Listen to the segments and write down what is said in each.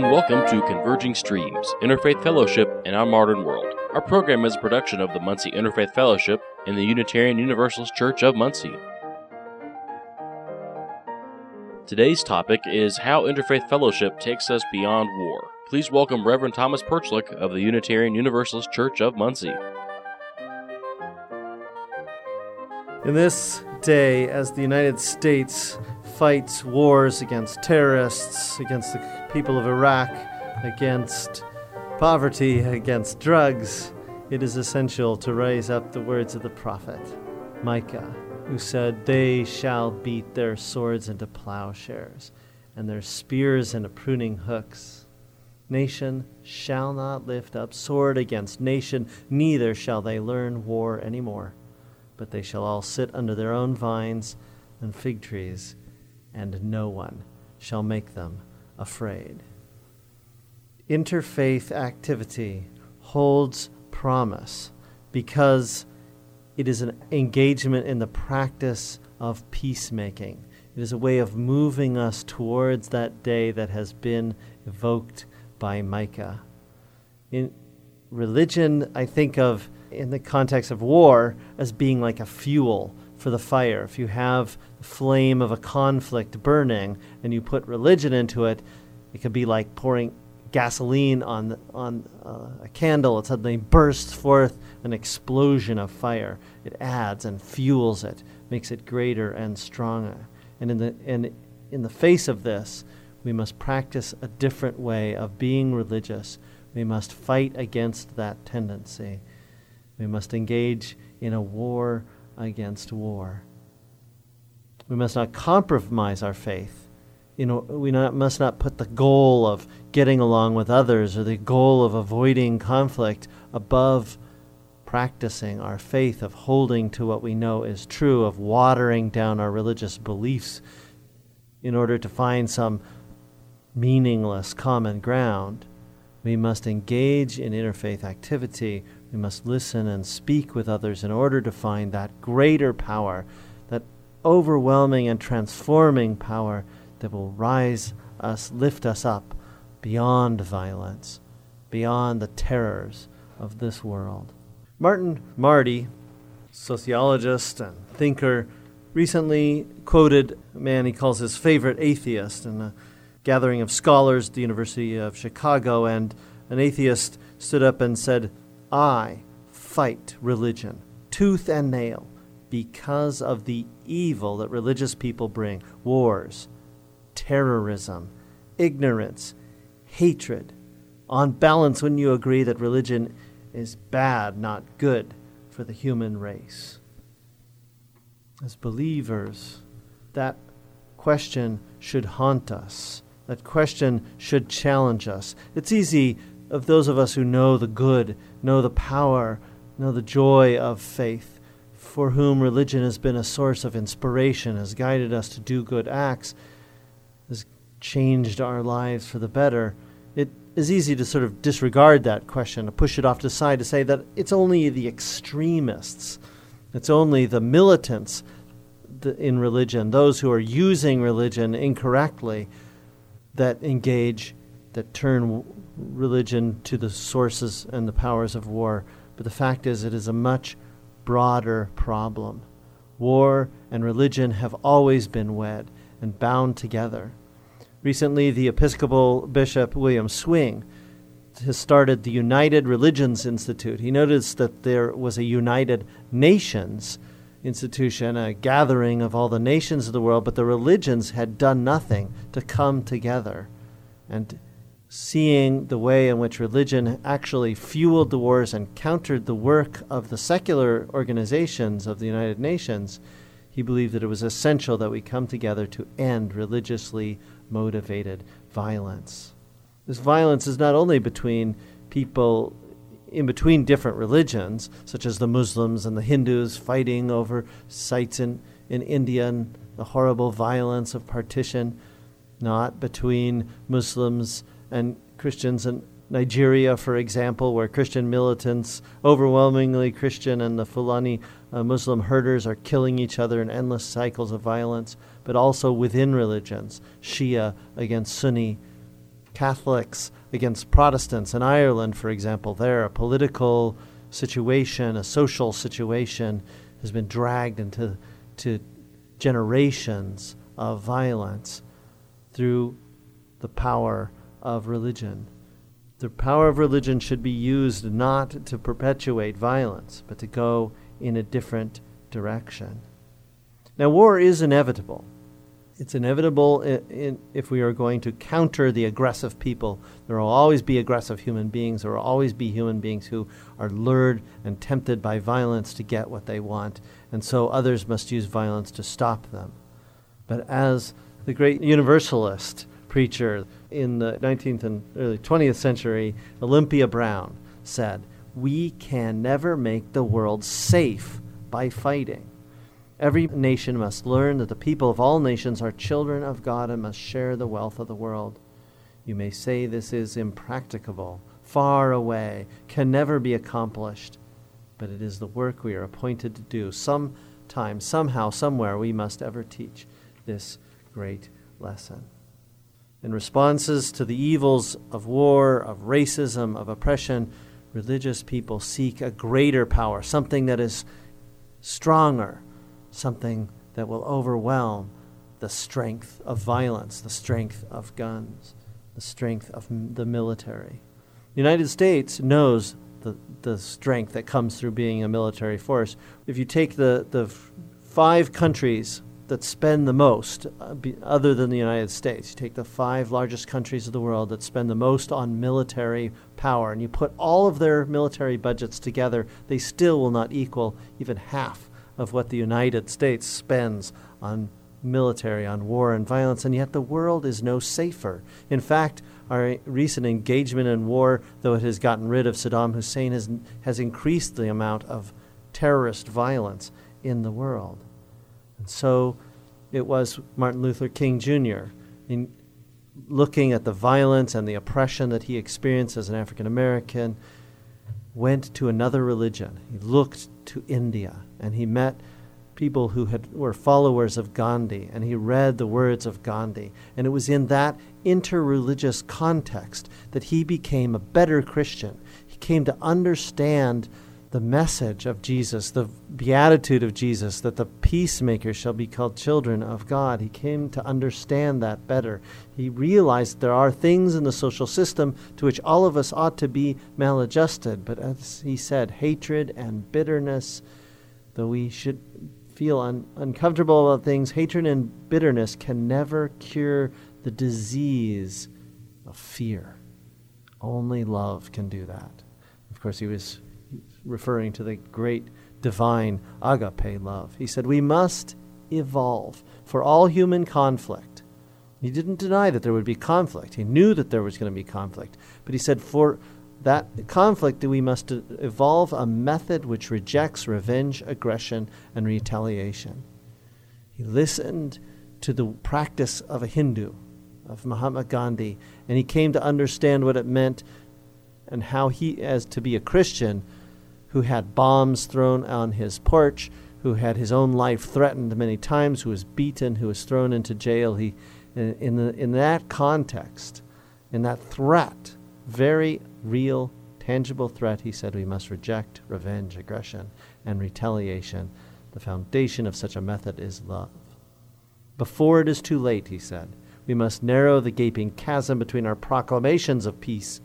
And welcome to Converging Streams, Interfaith Fellowship in Our Modern World. Our program is a production of the Muncie Interfaith Fellowship in the Unitarian Universalist Church of Muncie. Today's topic is how Interfaith Fellowship takes us beyond war. Please welcome Reverend Thomas Perchlik of the Unitarian Universalist Church of Muncie. In this day, as the United States fights wars against terrorists, against the people of Iraq, against poverty, against drugs, it is essential to raise up the words of the prophet Micah, who said, They shall beat their swords into plowshares, and their spears into pruning hooks. Nation shall not lift up sword against nation, neither shall they learn war any more, but they shall all sit under their own vines and fig trees and no one shall make them afraid. Interfaith activity holds promise because it is an engagement in the practice of peacemaking. It is a way of moving us towards that day that has been evoked by Micah. In religion, I think of in the context of war as being like a fuel for the fire. If you have flame of a conflict burning and you put religion into it, it could be like pouring gasoline on on uh, a candle. It suddenly bursts forth an explosion of fire. It adds and fuels it, makes it greater and stronger. And in the and in the face of this, we must practice a different way of being religious. We must fight against that tendency. We must engage in a war against war. We must not compromise our faith. You know, we not, must not put the goal of getting along with others or the goal of avoiding conflict above practicing our faith, of holding to what we know is true, of watering down our religious beliefs in order to find some meaningless common ground. We must engage in interfaith activity we must listen and speak with others in order to find that greater power, overwhelming and transforming power that will rise us, lift us up beyond violence, beyond the terrors of this world. Martin Marty, sociologist and thinker, recently quoted a man he calls his favorite atheist in a gathering of scholars at the University of Chicago, and an atheist stood up and said, I fight religion tooth and nail because of the evil that religious people bring wars, terrorism, ignorance, hatred. On balance, when you agree that religion is bad, not good for the human race? As believers, that question should haunt us. That question should challenge us. It's easy of those of us who know the good, know the power, know the joy of faith, for whom religion has been a source of inspiration, has guided us to do good acts, has changed our lives for the better. It is easy to sort of disregard that question, to push it off to the side, to say that it's only the extremists, it's only the militants in religion, those who are using religion incorrectly, that engage, that turn religion to the sources and the powers of war. But the fact is, it is a much broader problem. War and religion have always been wed and bound together. Recently, the Episcopal Bishop William Swing has started the United Religions Institute. He noticed that there was a United Nations institution, a gathering of all the nations of the world, but the religions had done nothing to come together. And seeing the way in which religion actually fueled the wars and countered the work of the secular organizations of the United Nations, he believed that it was essential that we come together to end religiously motivated violence. This violence is not only between people in between different religions, such as the Muslims and the Hindus fighting over sites in, in India and the horrible violence of partition, not between Muslims and Christians in Nigeria, for example, where Christian militants, overwhelmingly Christian, and the Fulani uh, Muslim herders are killing each other in endless cycles of violence, but also within religions, Shia against Sunni, Catholics against Protestants in Ireland, for example, there, a political situation, a social situation, has been dragged into to generations of violence through the power of religion. The power of religion should be used not to perpetuate violence, but to go in a different direction. Now, war is inevitable. It's inevitable in, in, if we are going to counter the aggressive people. There will always be aggressive human beings. There will always be human beings who are lured and tempted by violence to get what they want. And so others must use violence to stop them. But as the great universalist preacher in the 19th and early 20th century, Olympia Brown, said, We can never make the world safe by fighting. Every nation must learn that the people of all nations are children of God and must share the wealth of the world. You may say this is impracticable, far away, can never be accomplished, but it is the work we are appointed to do. Sometime, somehow, somewhere, we must ever teach this great lesson. In responses to the evils of war, of racism, of oppression, religious people seek a greater power, something that is stronger, something that will overwhelm the strength of violence, the strength of guns, the strength of m- the military. The United States knows the, the strength that comes through being a military force. If you take the, the f- five countries that spend the most, uh, be, other than the United States. You take the five largest countries of the world that spend the most on military power, and you put all of their military budgets together, they still will not equal even half of what the United States spends on military, on war and violence, and yet the world is no safer. In fact, our recent engagement in war, though it has gotten rid of Saddam Hussein, has, has increased the amount of terrorist violence in the world. And so it was Martin Luther King Jr. in looking at the violence and the oppression that he experienced as an African American, went to another religion. He looked to India and he met people who had, were followers of Gandhi and he read the words of Gandhi. And it was in that interreligious context that he became a better Christian. He came to understand the message of Jesus, the beatitude of Jesus, that the peacemakers shall be called children of God. He came to understand that better. He realized there are things in the social system to which all of us ought to be maladjusted. But as he said, hatred and bitterness, though we should feel un- uncomfortable about things, hatred and bitterness can never cure the disease of fear. Only love can do that. Of course, he was referring to the great divine agape love. He said, We must evolve for all human conflict. He didn't deny that there would be conflict. He knew that there was going to be conflict. But he said, For that conflict, we must evolve a method which rejects revenge, aggression, and retaliation. He listened to the practice of a Hindu, of Mahatma Gandhi, and he came to understand what it meant and how he, as to be a Christian, who had bombs thrown on his porch, who had his own life threatened many times, who was beaten, who was thrown into jail. He, in, in, the, in that context, in that threat, very real, tangible threat, he said we must reject revenge, aggression, and retaliation. The foundation of such a method is love. Before it is too late, he said, we must narrow the gaping chasm between our proclamations of peace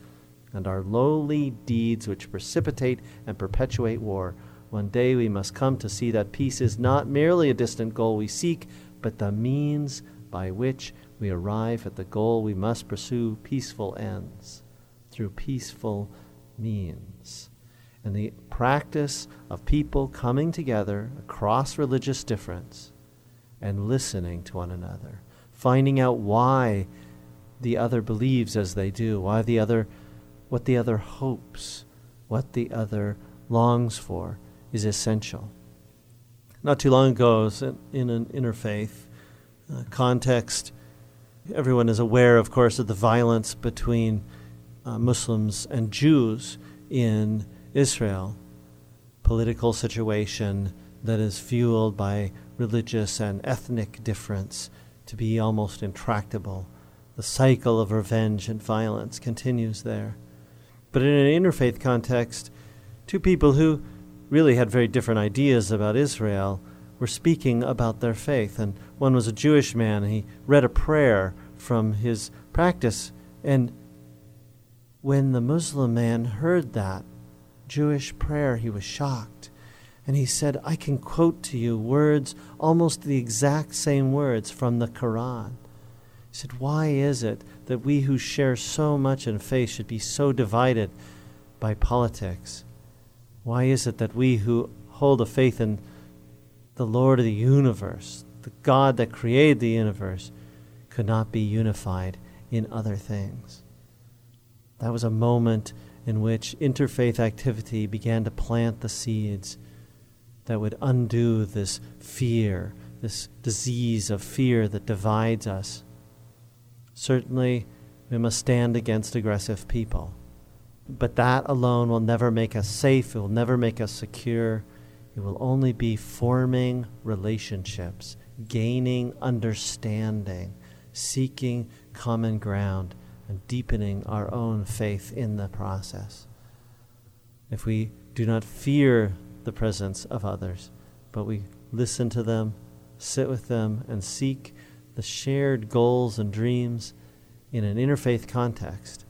and our lowly deeds which precipitate and perpetuate war. One day we must come to see that peace is not merely a distant goal we seek, but the means by which we arrive at the goal we must pursue peaceful ends through peaceful means. And the practice of people coming together across religious difference and listening to one another, finding out why the other believes as they do, why the other what the other hopes, what the other longs for, is essential. Not too long ago, in an interfaith uh, context, everyone is aware, of course, of the violence between uh, Muslims and Jews in Israel. Political situation that is fueled by religious and ethnic difference to be almost intractable. the cycle of revenge and violence continues there. But in an interfaith context, two people who really had very different ideas about Israel were speaking about their faith. And one was a Jewish man, he read a prayer from his practice. And when the Muslim man heard that Jewish prayer, he was shocked. And he said, I can quote to you words, almost the exact same words from the Quran. He said, Why is it that we who share so much in faith should be so divided by politics? Why is it that we who hold a faith in the Lord of the universe, the God that created the universe, could not be unified in other things? That was a moment in which interfaith activity began to plant the seeds that would undo this fear, this disease of fear that divides us. Certainly, we must stand against aggressive people. But that alone will never make us safe, it will never make us secure. It will only be forming relationships, gaining understanding, seeking common ground, and deepening our own faith in the process. If we do not fear the presence of others, but we listen to them, sit with them, and seek the shared goals and dreams in an interfaith context,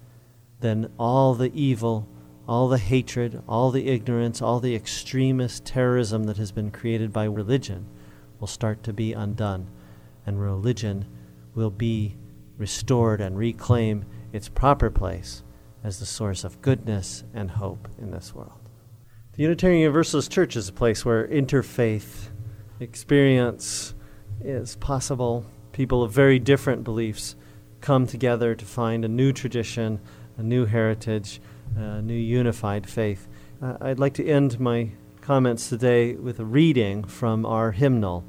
then all the evil, all the hatred, all the ignorance, all the extremist terrorism that has been created by religion will start to be undone, and religion will be restored and reclaim its proper place as the source of goodness and hope in this world. The Unitarian Universalist Church is a place where interfaith experience is possible. People of very different beliefs come together to find a new tradition, a new heritage, a new unified faith. Uh, I'd like to end my comments today with a reading from our hymnal,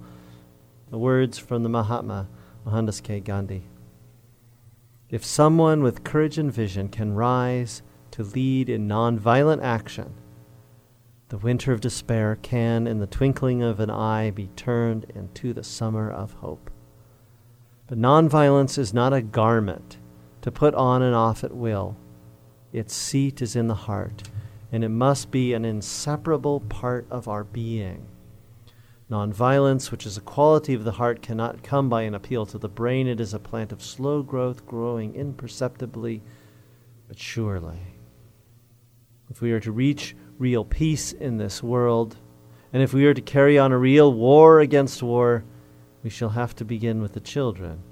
the words from the Mahatma, Mohandas K. Gandhi. If someone with courage and vision can rise to lead in nonviolent action, the winter of despair can, in the twinkling of an eye, be turned into the summer of hope. But nonviolence is not a garment to put on and off at will. Its seat is in the heart, and it must be an inseparable part of our being. Nonviolence, which is a quality of the heart, cannot come by an appeal to the brain. It is a plant of slow growth, growing imperceptibly but surely. If we are to reach real peace in this world, and if we are to carry on a real war against war, we shall have to begin with the children.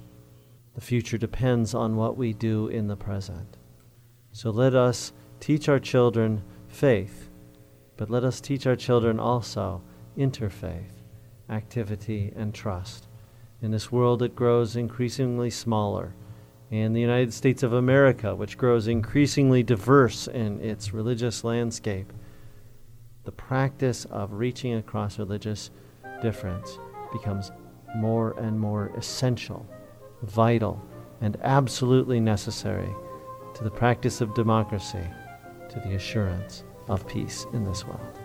The future depends on what we do in the present. So let us teach our children faith, but let us teach our children also interfaith, activity, and trust. In this world that grows increasingly smaller, and the United States of America, which grows increasingly diverse in its religious landscape, the practice of reaching across religious difference becomes more and more essential, vital, and absolutely necessary to the practice of democracy, to the assurance of peace in this world.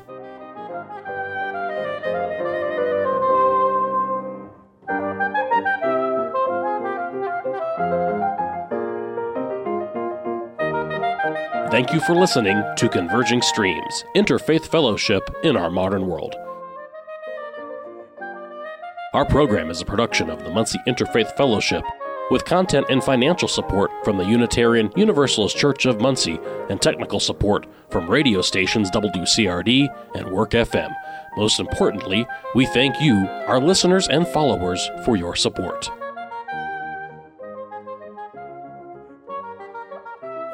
Thank you for listening to Converging Streams Interfaith Fellowship in Our Modern World. Our program is a production of the Muncie Interfaith Fellowship with content and financial support from the Unitarian Universalist Church of Muncie and technical support from radio stations WCRD and Work FM. Most importantly, we thank you, our listeners and followers, for your support.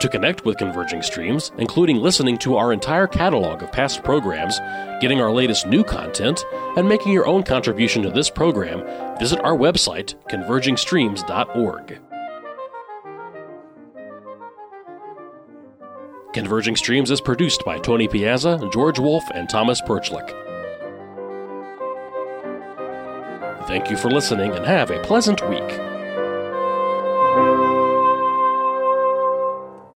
To connect with Converging Streams, including listening to our entire catalog of past programs, getting our latest new content, and making your own contribution to this program, visit our website, convergingstreams.org. Converging Streams is produced by Tony Piazza, George Wolf, and Thomas Perchlik. Thank you for listening and have a pleasant week.